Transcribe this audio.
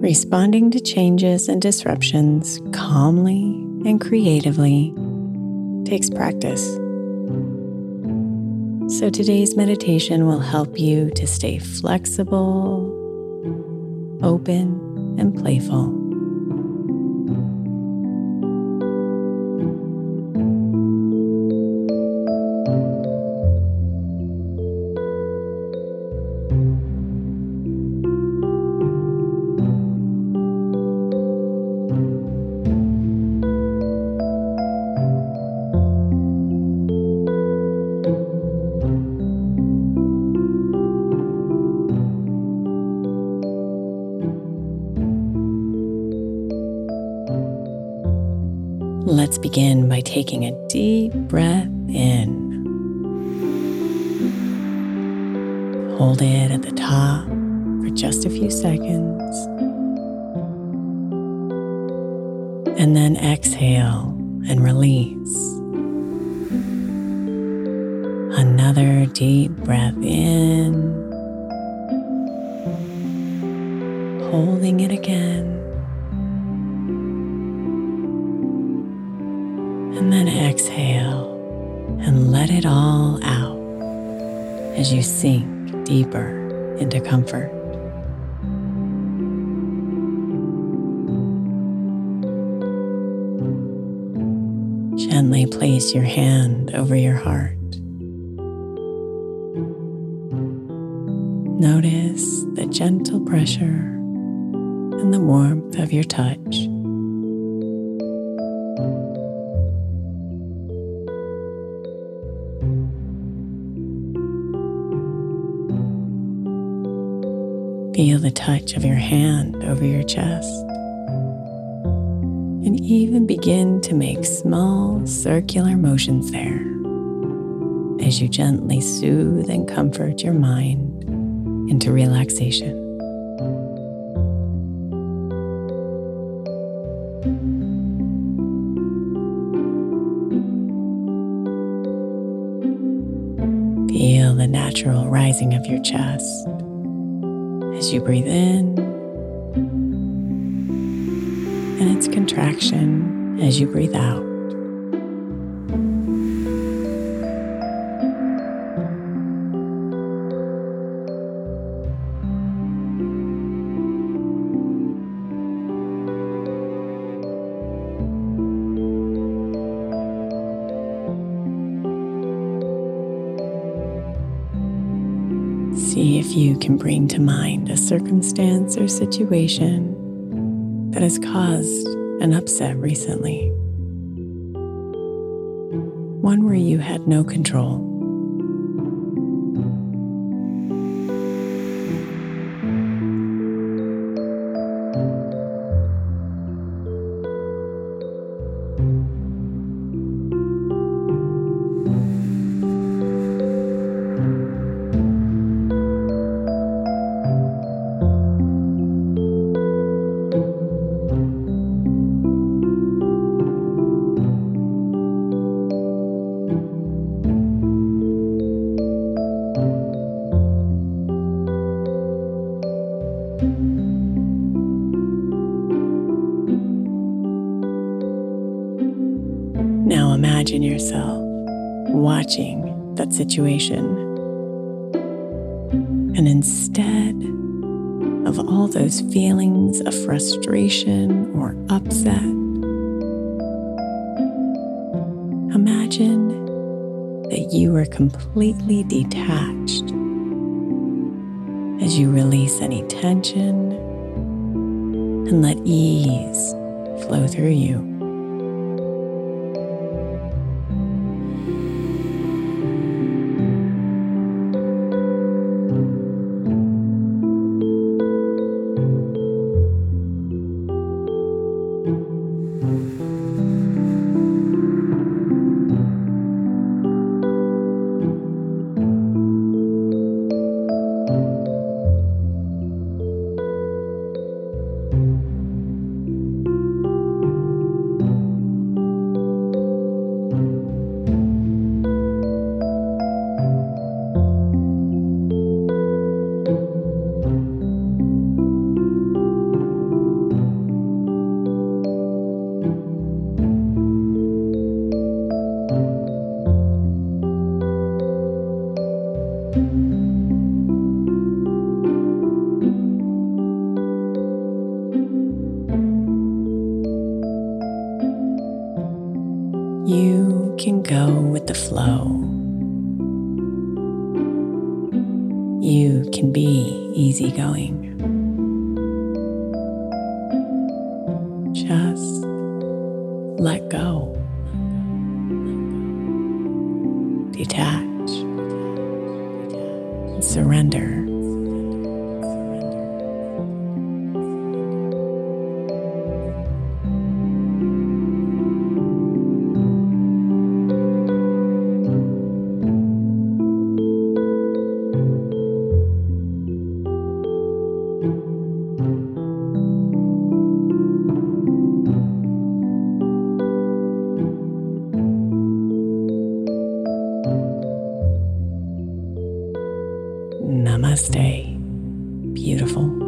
Responding to changes and disruptions calmly and creatively takes practice. So, today's meditation will help you to stay flexible, open, and playful. Let's begin by taking a deep breath in. Hold it at the top for just a few seconds. And then exhale and release. Another deep breath in. Holding it again. And then exhale and let it all out. as you sink deeper into comfort. Gently place your hand over your heart. Notice the gentle pressure and the warmth of your touch. Feel the touch of your hand over your chest. And even begin to make small circular motions there as you gently soothe and comfort your mind into relaxation. Feel the natural rising of your chest as you breathe in and its contraction as you breathe out. See if you can bring to mind a circumstance or situation that has caused an upset recently. One where you had no control. That situation. And instead of all those feelings of frustration or upset, imagine that you are completely detached as you release any tension and let ease flow through you. You can be easygoing. Namaste. Beautiful.